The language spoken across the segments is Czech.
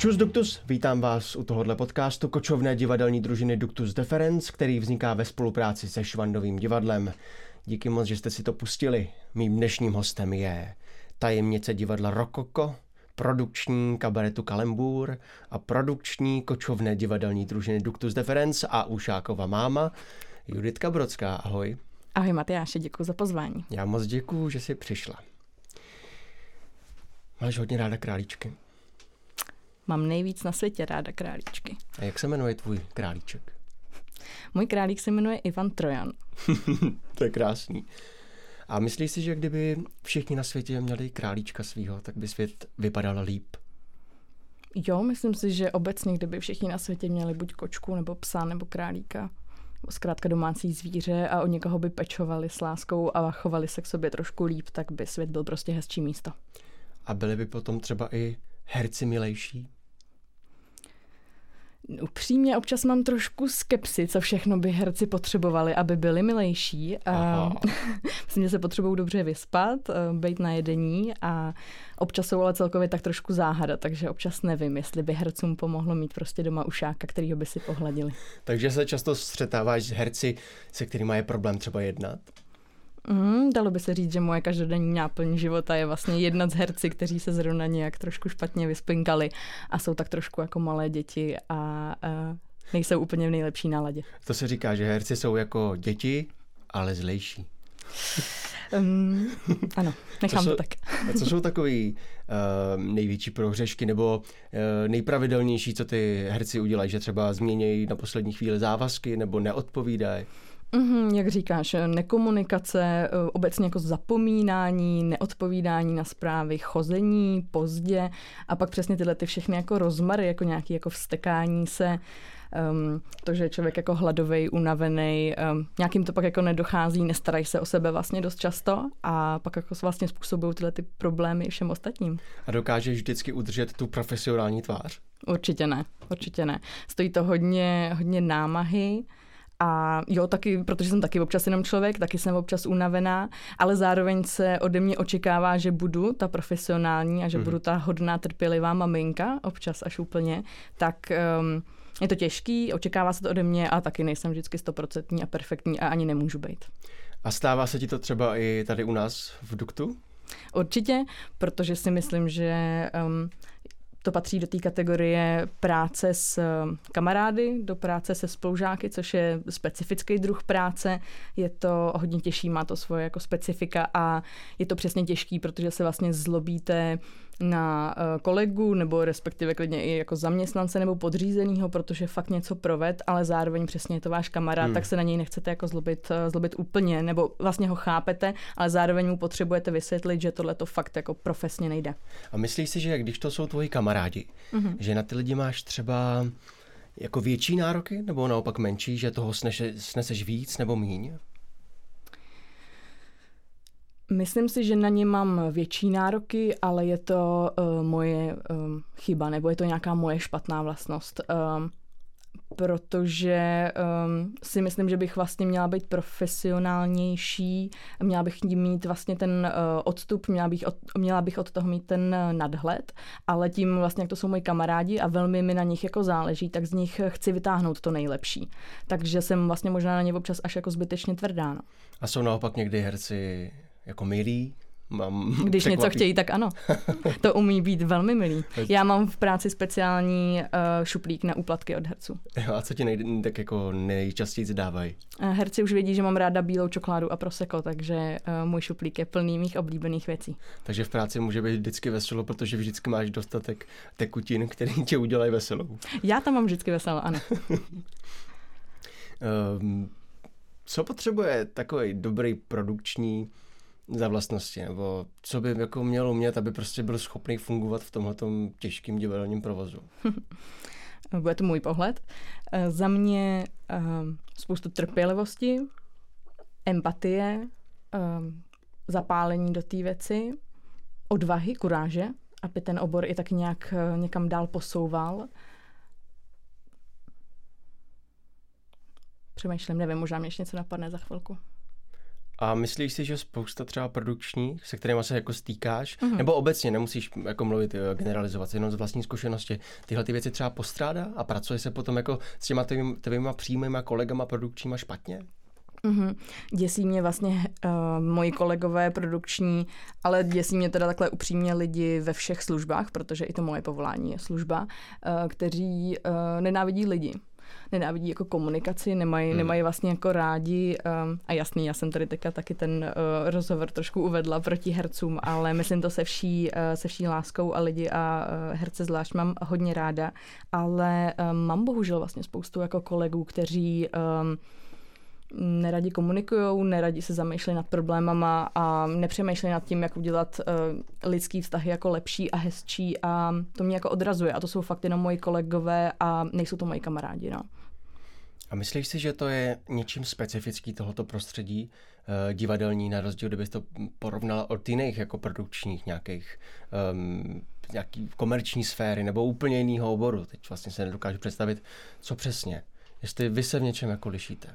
Čus Duktus, vítám vás u tohohle podcastu kočovné divadelní družiny Duktus Deference, který vzniká ve spolupráci se Švandovým divadlem. Díky moc, že jste si to pustili. Mým dnešním hostem je tajemnice divadla Rokoko, produkční kabaretu Kalembur a produkční kočovné divadelní družiny Duktus Deference a Ušákova máma Juditka Brodská. Ahoj. Ahoj Matyáše, děkuji za pozvání. Já moc děkuji, že jsi přišla. Máš hodně ráda králíčky? Mám nejvíc na světě ráda králíčky. A jak se jmenuje tvůj králíček? Můj králík se jmenuje Ivan Trojan. to je krásný. A myslíš si, že kdyby všichni na světě měli králíčka svýho, tak by svět vypadal líp? Jo, myslím si, že obecně, kdyby všichni na světě měli buď kočku, nebo psa, nebo králíka, zkrátka domácí zvíře a o někoho by pečovali s láskou a chovali se k sobě trošku líp, tak by svět byl prostě hezčí místo. A byly by potom třeba i herci milejší? Upřímně občas mám trošku skepsy, co všechno by herci potřebovali, aby byli milejší. Aha. Myslím, že se potřebují dobře vyspat, eh, být na jedení a občas jsou ale celkově tak trošku záhada, takže občas nevím, jestli by hercům pomohlo mít prostě doma ušáka, kterýho by si pohladili. Takže se často střetáváš s herci, se kterými je problém třeba jednat? Mm, dalo by se říct, že moje každodenní náplň života je vlastně jedna z herci, kteří se zrovna nějak trošku špatně vyspinkali a jsou tak trošku jako malé děti a, a nejsou úplně v nejlepší náladě. To se říká, že herci jsou jako děti, ale zlejší. Um, ano, nechám co to tak. A co jsou takový uh, největší prohřešky nebo uh, nejpravidelnější, co ty herci udělají, že třeba změnějí na poslední chvíli závazky nebo neodpovídají? Mm, jak říkáš, nekomunikace, eh, obecně jako zapomínání, neodpovídání na zprávy, chození pozdě a pak přesně tyhle ty všechny jako rozmary, jako nějaký jako vstekání se, um, to, že je člověk jako hladový, unavený, um, nějakým to pak jako nedochází, nestarají se o sebe vlastně dost často a pak jako vlastně způsobují tyhle ty problémy všem ostatním. A dokážeš vždycky udržet tu profesionální tvář? Určitě ne, určitě ne. Stojí to hodně, hodně námahy, a jo, taky, protože jsem taky občas jenom člověk, taky jsem občas unavená, ale zároveň se ode mě očekává, že budu ta profesionální a že mm. budu ta hodná, trpělivá maminka, občas až úplně, tak um, je to těžký, očekává se to ode mě a taky nejsem vždycky stoprocentní a perfektní a ani nemůžu být. A stává se ti to třeba i tady u nás v Duktu? Určitě, protože si myslím, že um, to patří do té kategorie práce s eh, kamarády, do práce se spolužáky, což je specifický druh práce. Je to hodně těžší, má to svoje jako specifika a je to přesně těžký, protože se vlastně zlobíte na eh, kolegu nebo respektive klidně i jako zaměstnance nebo podřízenýho, protože fakt něco proved, ale zároveň přesně je to váš kamarád, hmm. tak se na něj nechcete jako zlobit, eh, zlobit úplně, nebo vlastně ho chápete, ale zároveň mu potřebujete vysvětlit, že tohle to fakt jako profesně nejde. A myslíš si, že když to jsou tvoji kamarádi, hmm. že na ty lidi máš třeba jako větší nároky, nebo naopak menší, že toho snese, sneseš víc nebo míň? Myslím si, že na ně mám větší nároky, ale je to uh, moje um, chyba, nebo je to nějaká moje špatná vlastnost. Um, protože um, si myslím, že bych vlastně měla být profesionálnější, měla bych mít vlastně ten uh, odstup, měla bych, od, měla bych od toho mít ten uh, nadhled, ale tím vlastně, jak to jsou moji kamarádi a velmi mi na nich jako záleží, tak z nich chci vytáhnout to nejlepší. Takže jsem vlastně možná na ně občas až jako zbytečně tvrdá. No. A jsou naopak někdy herci jako milí, mám Když překvapí. něco chtějí, tak ano. To umí být velmi milý. Já mám v práci speciální uh, šuplík na úplatky od herců. Jo, a co ti nej, tak jako nejčastěji dávají? Uh, herci už vědí, že mám ráda bílou čokoládu a proseko, takže uh, můj šuplík je plný mých oblíbených věcí. Takže v práci může být vždycky veselo, protože vždycky máš dostatek tekutin, který tě udělají veselou. Já tam mám vždycky veselo, ano. um, co potřebuje takový dobrý produkční za vlastnosti, nebo co by jako mělo umět, aby prostě byl schopný fungovat v tomhle těžkém divadelním provozu? Bude to můj pohled. Eh, za mě um, spoustu trpělivosti, empatie, um, zapálení do té věci, odvahy, kuráže, aby ten obor i tak nějak někam dál posouval. Přemýšlím, nevím, možná mě ještě něco napadne za chvilku. A myslíš si, že spousta třeba produkčních, se kterými se jako stýkáš, mm-hmm. nebo obecně nemusíš jako mluvit, eh, generalizovat, jenom z vlastní zkušenosti, tyhle ty věci třeba postrádá a pracuje se potom jako s těma tvými, tvýma přímýma kolegama produkčníma špatně? Mm-hmm. Děsí mě vlastně uh, moji kolegové produkční, ale děsí mě teda takhle upřímně lidi ve všech službách, protože i to moje povolání je služba, uh, kteří uh, nenávidí lidi nenávidí jako komunikaci, nemají, hmm. nemají vlastně jako rádi um, a jasný, já jsem tady teďka taky ten uh, rozhovor trošku uvedla proti hercům, ale myslím to se vší, uh, se vší láskou a lidi a uh, herce zvlášť mám hodně ráda, ale um, mám bohužel vlastně spoustu jako kolegů, kteří um, neradi komunikují, neradi se zamýšlejí nad problémama a nepřemýšlejí nad tím, jak udělat uh, lidský vztahy jako lepší a hezčí a to mě jako odrazuje a to jsou fakt jenom moji kolegové a nejsou to moji kamarádi. No. A myslíš si, že to je něčím specifický tohoto prostředí uh, divadelní, na rozdíl, kdybys to porovnala od jiných jako produkčních nějakých um, nějaký komerční sféry nebo úplně jiného oboru. Teď vlastně se nedokážu představit, co přesně. Jestli vy se v něčem jako lišíte.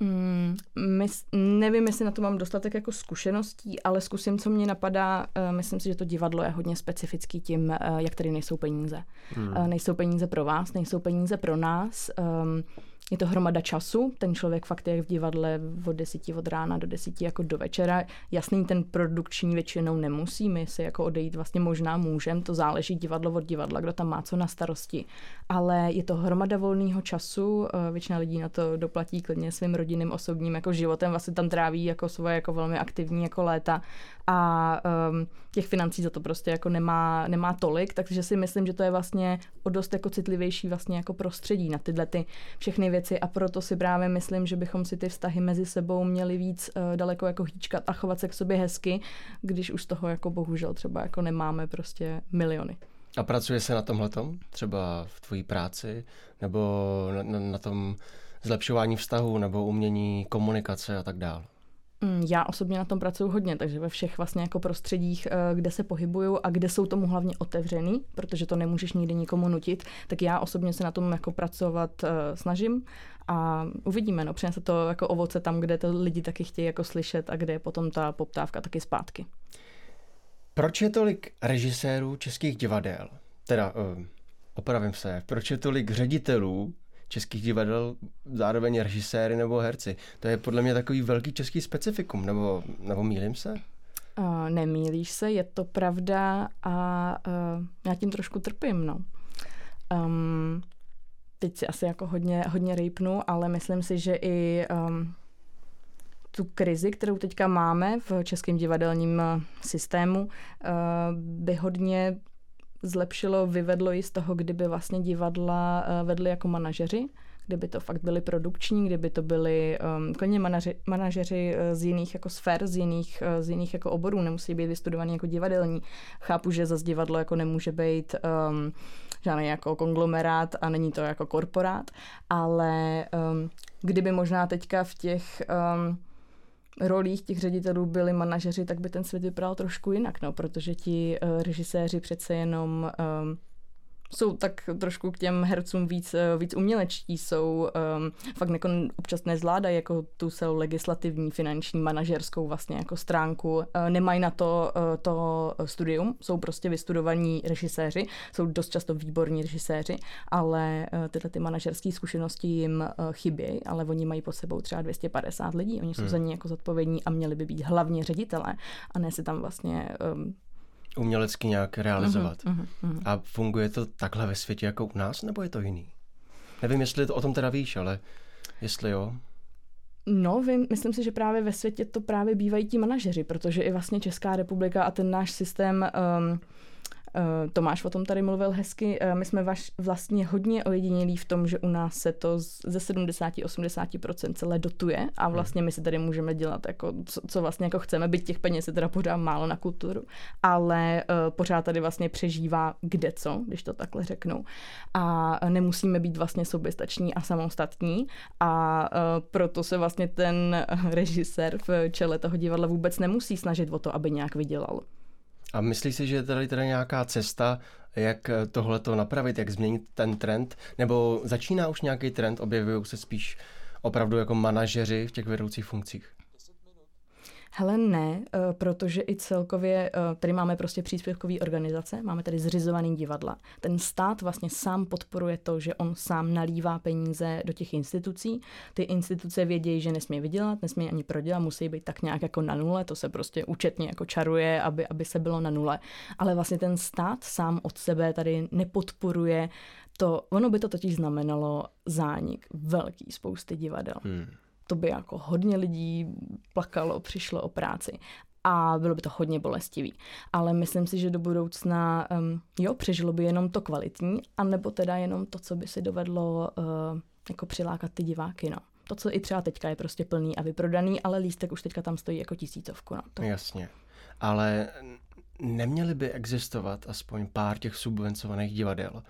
Mm, mys, nevím, jestli na to mám dostatek jako zkušeností, ale zkusím, co mě napadá. Uh, myslím si, že to divadlo je hodně specifický tím, uh, jak tady nejsou peníze. Hmm. Uh, nejsou peníze pro vás, nejsou peníze pro nás. Um, je to hromada času, ten člověk fakt je v divadle od desíti od rána do desíti jako do večera. Jasný, ten produkční většinou nemusí, my si jako odejít vlastně možná můžem, to záleží divadlo od divadla, kdo tam má co na starosti. Ale je to hromada volného času, eh, většina lidí na to doplatí klidně svým rodinným osobním jako životem, vlastně tam tráví jako svoje jako velmi aktivní jako léta a um, těch financí za to prostě jako nemá, nemá tolik, takže si myslím, že to je vlastně o dost jako citlivější vlastně jako prostředí na tyhle ty všechny věci a proto si právě myslím, že bychom si ty vztahy mezi sebou měli víc uh, daleko jako hýčkat a chovat se k sobě hezky, když už z toho jako bohužel třeba jako nemáme prostě miliony. A pracuje se na tomhle třeba v tvojí práci, nebo na, na, na tom zlepšování vztahu, nebo umění komunikace a tak dále? Mm, já osobně na tom pracuji hodně, takže ve všech vlastně jako prostředích, eh, kde se pohybuju a kde jsou tomu hlavně otevřený, protože to nemůžeš nikdy nikomu nutit, tak já osobně se na tom jako pracovat uh, snažím a uvidíme, no, přinese to jako ovoce tam, kde to lidi taky chtějí jako slyšet a kde je potom ta poptávka taky zpátky. Proč je tolik režisérů českých divadel, teda uh, opravím se, proč je tolik ředitelů českých divadel zároveň režiséry nebo herci. To je podle mě takový velký český specifikum, nebo, nebo mýlím se? Uh, nemýlíš se, je to pravda a uh, já tím trošku trpím, no. Um, teď si asi jako hodně, hodně rejpnu, ale myslím si, že i um, tu krizi, kterou teďka máme v českém divadelním systému, uh, by hodně zlepšilo, vyvedlo i z toho, kdyby vlastně divadla eh, vedli jako manažeři, kdyby to fakt byli produkční, kdyby to byli um, klidně manaži, manažeři eh, z jiných jako sfér, z jiných, eh, z jiných jako oborů, nemusí být vystudovaní jako divadelní. Chápu, že zase divadlo jako nemůže být um, žádný jako konglomerát a není to jako korporát, ale um, kdyby možná teďka v těch um, rolích těch ředitelů byli manažeři, tak by ten svět vypadal trošku jinak, no, protože ti uh, režiséři přece jenom um, jsou tak trošku k těm hercům víc, eh, víc umělečtí, jsou um, fakt jako občas nezvládají jako tu celou legislativní, finanční, manažerskou vlastně jako stránku. Uh, nemají na to uh, to studium, jsou prostě vystudovaní režiséři, jsou dost často výborní režiséři, ale uh, tyhle ty manažerské zkušenosti jim uh, chybějí, ale oni mají pod sebou třeba 250 lidí, oni jsou hmm. za ně jako zodpovědní a měli by být hlavně ředitelé a ne si tam vlastně um, umělecky nějak realizovat. Uh-huh, uh-huh. A funguje to takhle ve světě jako u nás, nebo je to jiný? Nevím, jestli to o tom teda víš, ale jestli jo. No, vím, myslím si, že právě ve světě to právě bývají ti manažeři, protože i vlastně Česká republika a ten náš systém um, Tomáš o tom tady mluvil hezky. Eh, my jsme vaš, vlastně hodně ojedinělí v tom, že u nás se to ze 70-80% celé dotuje a hmm. vlastně my si tady můžeme dělat, jako, co, co vlastně jako chceme, byť těch peněz se teda pořád málo na kulturu, ale uh, pořád tady vlastně přežívá kde co, když to takhle řeknu. A nemusíme být vlastně soběstační a samostatní a proto se vlastně ten režisér v čele toho divadla vůbec nemusí snažit o to, aby nějak vydělal. A myslíš si, že je tady teda nějaká cesta, jak tohle to napravit, jak změnit ten trend? Nebo začíná už nějaký trend, objevují se spíš opravdu jako manažeři v těch vedoucích funkcích? Hele ne, eh, protože i celkově eh, tady máme prostě příspěvkové organizace, máme tady zřizovaný divadla. Ten stát vlastně sám podporuje to, že on sám nalívá peníze do těch institucí. Ty instituce vědějí, že nesmí vydělat, nesmí ani prodělat, musí být tak nějak jako na nule, to se prostě účetně jako čaruje, aby, aby se bylo na nule. Ale vlastně ten stát sám od sebe tady nepodporuje to, ono by to totiž znamenalo zánik velký spousty divadel. Hmm to by jako hodně lidí plakalo, přišlo o práci a bylo by to hodně bolestivý. Ale myslím si, že do budoucna, um, jo, přežilo by jenom to kvalitní, anebo teda jenom to, co by si dovedlo uh, jako přilákat ty diváky, no. To, co i třeba teďka je prostě plný a vyprodaný, ale lístek už teďka tam stojí jako tisícovku na to. Jasně. Ale neměly by existovat aspoň pár těch subvencovaných divadel,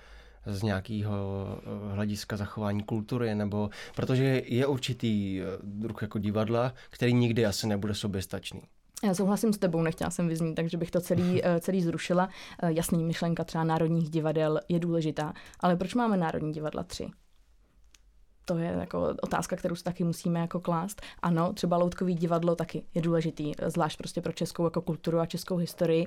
z nějakého eh, hlediska zachování kultury, nebo protože je určitý eh, druh jako divadla, který nikdy asi nebude soběstačný. Já souhlasím s tebou, nechtěla jsem vyznít, takže bych to celý, eh, celý zrušila. Jasný, myšlenka třeba národních divadel je důležitá, ale proč máme národní divadla tři? To je jako otázka, kterou si taky musíme jako klást. Ano, třeba loutkový divadlo taky je důležitý, zvlášť prostě pro českou jako kulturu a českou historii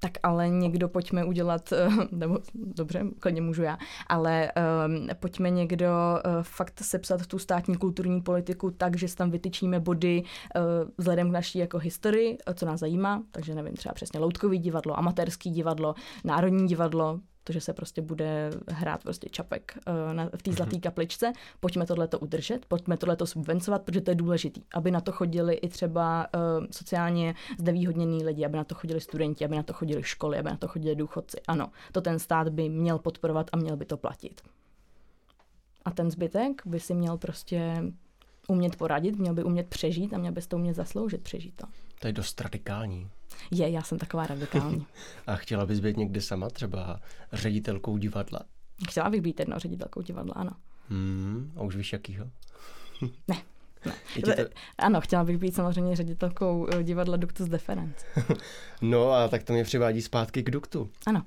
tak ale někdo pojďme udělat, eh, nebo dobře, klidně můžu já, ale um, pojďme někdo uh, fakt sepsat tu státní kulturní politiku tak, že tam vytyčíme body uh, vzhledem k naší jako historii, co nás zajímá, takže nevím, třeba přesně loutkový divadlo, amatérský divadlo, národní divadlo, to, že se prostě bude hrát prostě čapek uh, na, v té zlaté mhm. kapličce. Pojďme tohleto udržet, pojďme tohleto subvencovat, protože to je důležitý, aby na to chodili i třeba uh, sociálně znevýhodnění lidi, aby na to chodili studenti, aby na to chodili školy, aby na to chodili důchodci. Ano, to ten stát by měl podporovat a měl by to platit. A ten zbytek by si měl prostě umět poradit, měl by umět přežít a měl by to umět zasloužit přežít to. To je dost radikální. Je, já jsem taková radikální. a chtěla bys být někdy sama třeba ředitelkou divadla? Chtěla bych být jednou ředitelkou divadla, ano. Hmm, a už víš jakýho? ne. Ne. To... Ano, chtěla bych být samozřejmě ředitelkou eh, divadla Ductus Deferens. no a tak to mě přivádí zpátky k Duktu. Ano.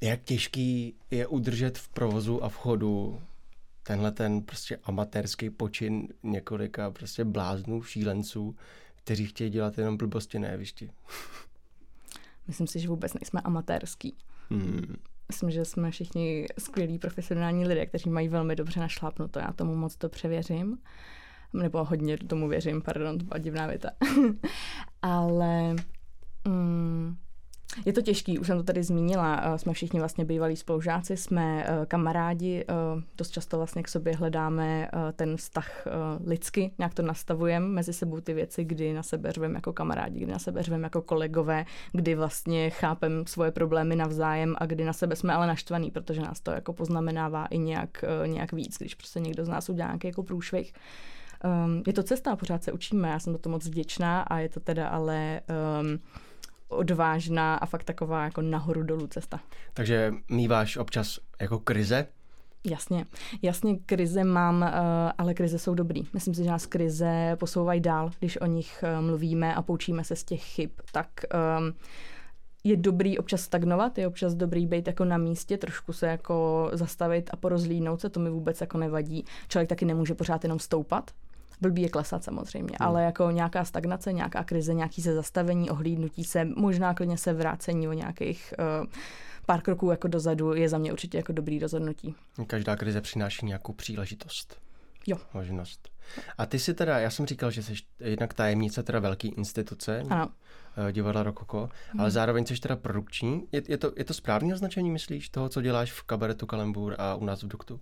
Jak těžký je udržet v provozu a v chodu tenhle ten prostě amatérský počin několika prostě bláznů, šílenců, kteří chtějí dělat jenom blbosti na jevišti. Myslím si, že vůbec nejsme amatérský. Hmm. Myslím, že jsme všichni skvělí profesionální lidé, kteří mají velmi dobře našlápnuto. Já tomu moc to převěřím. Nebo hodně tomu věřím, pardon, to byla divná věta. Ale mm, je to těžký, už jsem to tady zmínila, eh, jsme všichni vlastně bývalí spolužáci, jsme eh, kamarádi, eh, dost často vlastně k sobě hledáme ten vztah lidsky, nějak to nastavujeme mezi sebou ty věci, kdy na sebe řveme jako kamarádi, kdy na sebe řveme jako kolegové, kdy vlastně chápem svoje problémy navzájem a kdy na sebe jsme ale naštvaný, protože nás to jako poznamenává i nějak, nějak víc, když prostě někdo z nás udělá nějaký jako průšvih. Um, je to cesta, pořád se učíme, já jsem za to moc vděčná a je to teda ale um, odvážná a fakt taková jako nahoru dolů cesta. Takže míváš občas jako krize? Jasně, jasně krize mám, eh, ale krize jsou dobrý. Myslím si, že nás krize posouvají dál, když o nich eh, mluvíme a poučíme se z těch chyb, tak um, je dobrý občas stagnovat, je občas dobrý být jako na místě, trošku se jako zastavit a porozlínout se, to mi vůbec jako nevadí. Člověk taky nemůže pořád jenom stoupat, Blbý je klesat samozřejmě, hmm. ale jako nějaká stagnace, nějaká krize, nějaký se zastavení, ohlídnutí se, možná klidně se vrácení o nějakých uh, pár kroků jako dozadu je za mě určitě jako dobrý rozhodnutí. Každá krize přináší nějakou příležitost. Jo. Možnost. A ty si teda, já jsem říkal, že jsi jednak tajemnice teda velký instituce, ano. Eh, divadla Rokoko, hmm. ale zároveň jsi teda produkční. Je, je, to, je to správné označení, myslíš, toho, co děláš v kabaretu Kalembur a u nás v Duktu?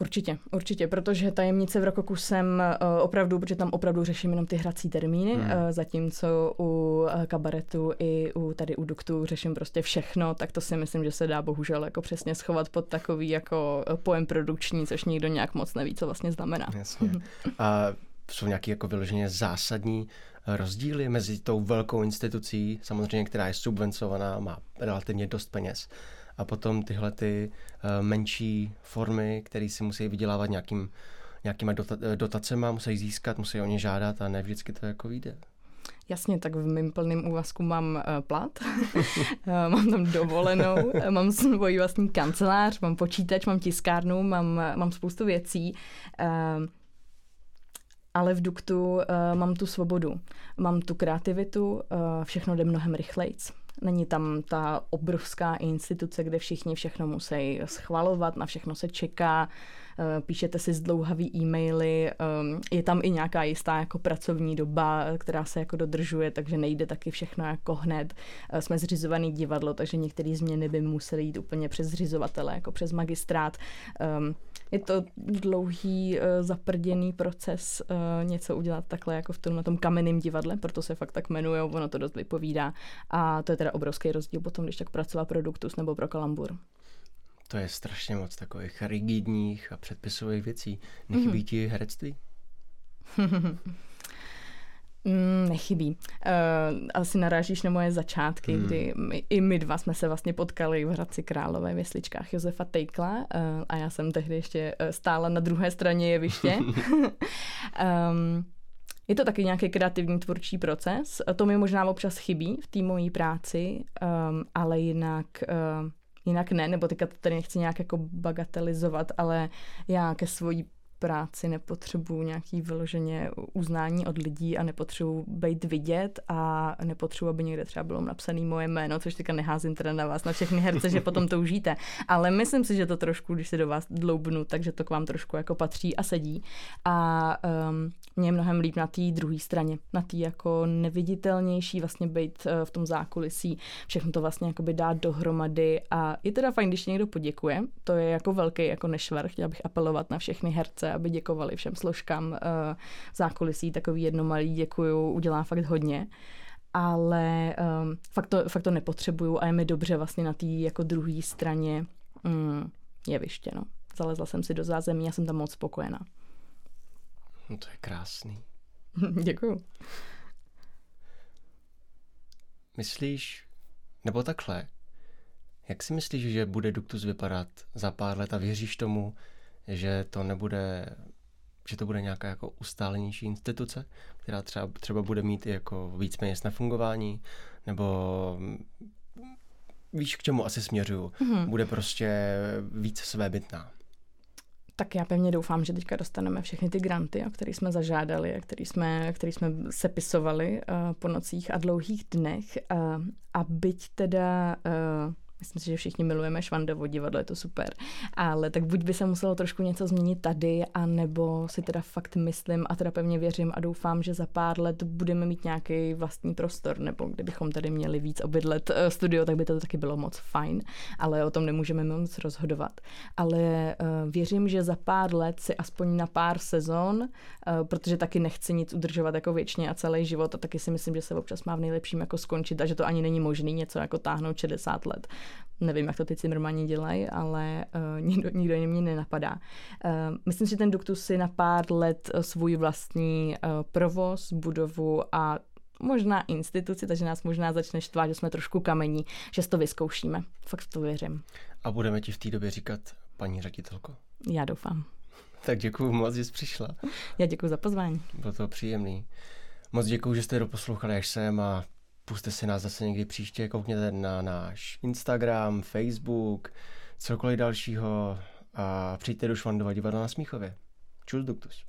Určitě, určitě, protože tajemnice v Rokoku jsem uh, opravdu, protože tam opravdu řeším jenom ty hrací termíny, hmm. uh, zatímco u uh, kabaretu i u tady u Duktu řeším prostě všechno, tak to si myslím, že se dá bohužel jako přesně schovat pod takový jako pojem produkční, což nikdo nějak moc neví, co vlastně znamená. Jasně. A jsou nějaké jako vyloženě zásadní rozdíly mezi tou velkou institucí, samozřejmě, která je subvencovaná, má relativně dost peněz, a potom tyhle ty uh, menší formy, které si musí vydělávat nějakým, nějakýma eh, dotacemi, musí získat, musí o ně žádat a ne vždycky to jako vyjde. Jasně, tak v mém plném úvazku mám uh, plat, mám tam dovolenou, mám svůj vlastní kancelář, mám počítač, mám tiskárnu, mám, mám spoustu věcí. Uh, ale v Duktu mám tu svobodu, mám tu kreativitu, všechno jde mnohem rychlejc. Není tam ta obrovská instituce, kde všichni všechno musí schvalovat, na všechno se čeká, Eh, píšete si zdlouhavý e-maily, ehm, je tam i nějaká jistá jako pracovní doba, která se jako dodržuje, takže nejde taky všechno jako hned. Eh, jsme zřizovaný divadlo, takže některé změny by musely jít úplně přes zřizovatele, jako přes magistrát. Je to dlouhý, eh, zaprděný proces něco udělat takhle jako v tom, na tom kamenném divadle, proto se fakt tak jmenuje, ono to dost vypovídá. A to je teda obrovský rozdíl potom, když tak pracovat pro Duktus nebo pro Kalambur. To je strašně moc takových rigidních a předpisových věcí. Nechybí mm-hmm. ti herectví? Mm, nechybí. Uh, asi narážíš na moje začátky, hmm. kdy my, i my dva jsme se vlastně potkali v Hradci Králové v jesličkách Josefa Tejkla uh, a já jsem tehdy ještě uh, stála na druhé straně jeviště. um, je to taky nějaký kreativní tvůrčí proces. To mi možná občas chybí v té mojí práci, um, ale jinak uh, jinak ne, nebo teďka to tady nechci nějak jako bagatelizovat, ale já ke svojí práci nepotřebuju nějaký vyloženě uznání od lidí a nepotřebuju být vidět a nepotřebuju, aby někde třeba bylo napsané moje jméno, což teďka neházím teda na vás, na všechny herce, že potom to užijete. Ale myslím si, že to trošku, když se do vás dloubnu, takže to k vám trošku jako patří a sedí. A um, mě je mnohem líp na té druhé straně, na té jako neviditelnější, vlastně být uh, v tom zákulisí, všechno to vlastně jako by dát dohromady a je teda fajn, když někdo poděkuje, to je jako velký jako nešvar, chtěla bych apelovat na všechny herce, aby děkovali všem složkám uh, zákulisí, takový jedno malý děkuju, udělá fakt hodně ale um, fakt, to, fakt to nepotřebuju a je mi dobře vlastně na té jako druhé straně mm, jeviště. No. Zalezla jsem si do zázemí a jsem tam moc spokojená. No to je krásný. Děkuju. Myslíš, nebo takhle, jak si myslíš, že bude Duktus vypadat za pár let a věříš tomu, že to nebude, že to bude nějaká jako ustálenější instituce, která třeba, třeba bude mít i jako víc peněz na fungování, nebo víš, k čemu asi směřuju, mm-hmm. bude prostě víc svébytná. Tak já pevně doufám, že teďka dostaneme všechny ty granty, o které jsme zažádali a které jsme, který jsme sepisovali uh, po nocích a dlouhých dnech. Uh, a byť teda uh, Myslím si, že všichni milujeme Švandovo divadlo, je to super. Ale tak buď by se muselo trošku něco změnit tady, anebo si teda fakt myslím a teda pevně věřím a doufám, že za pár let budeme mít nějaký vlastní prostor, nebo kdybychom tady měli víc obydlet eh, studio, tak by to taky bylo moc fajn, ale o tom nemůžeme moc rozhodovat. Ale uh, věřím, že za pár let si aspoň na pár sezon, uh, protože taky nechci nic udržovat jako věčně a celý život a taky si myslím, že se občas má v nejlepším jako skončit a že to ani není možné něco jako táhnout 60 let Nevím, jak to ty Cimrmani dělají, ale uh, nikdo, nikdo mě nenapadá. Uh, myslím, že ten Duktus si na pár let uh, svůj vlastní uh, provoz, budovu a možná instituci, takže nás možná začne štvát, že jsme trošku kamení, že to vyzkoušíme. Fakt to věřím. A budeme ti v té době říkat paní ředitelko? Já doufám. Tak děkuji moc, že jsi přišla. Já děkuji za pozvání. Bylo to příjemný. Moc děkuji, že jste doposlouchali až sem a Puste si nás zase někdy příště, koukněte na náš Instagram, Facebook, cokoliv dalšího a přijďte do Švandova divadla na Smíchově. Čus Duktus.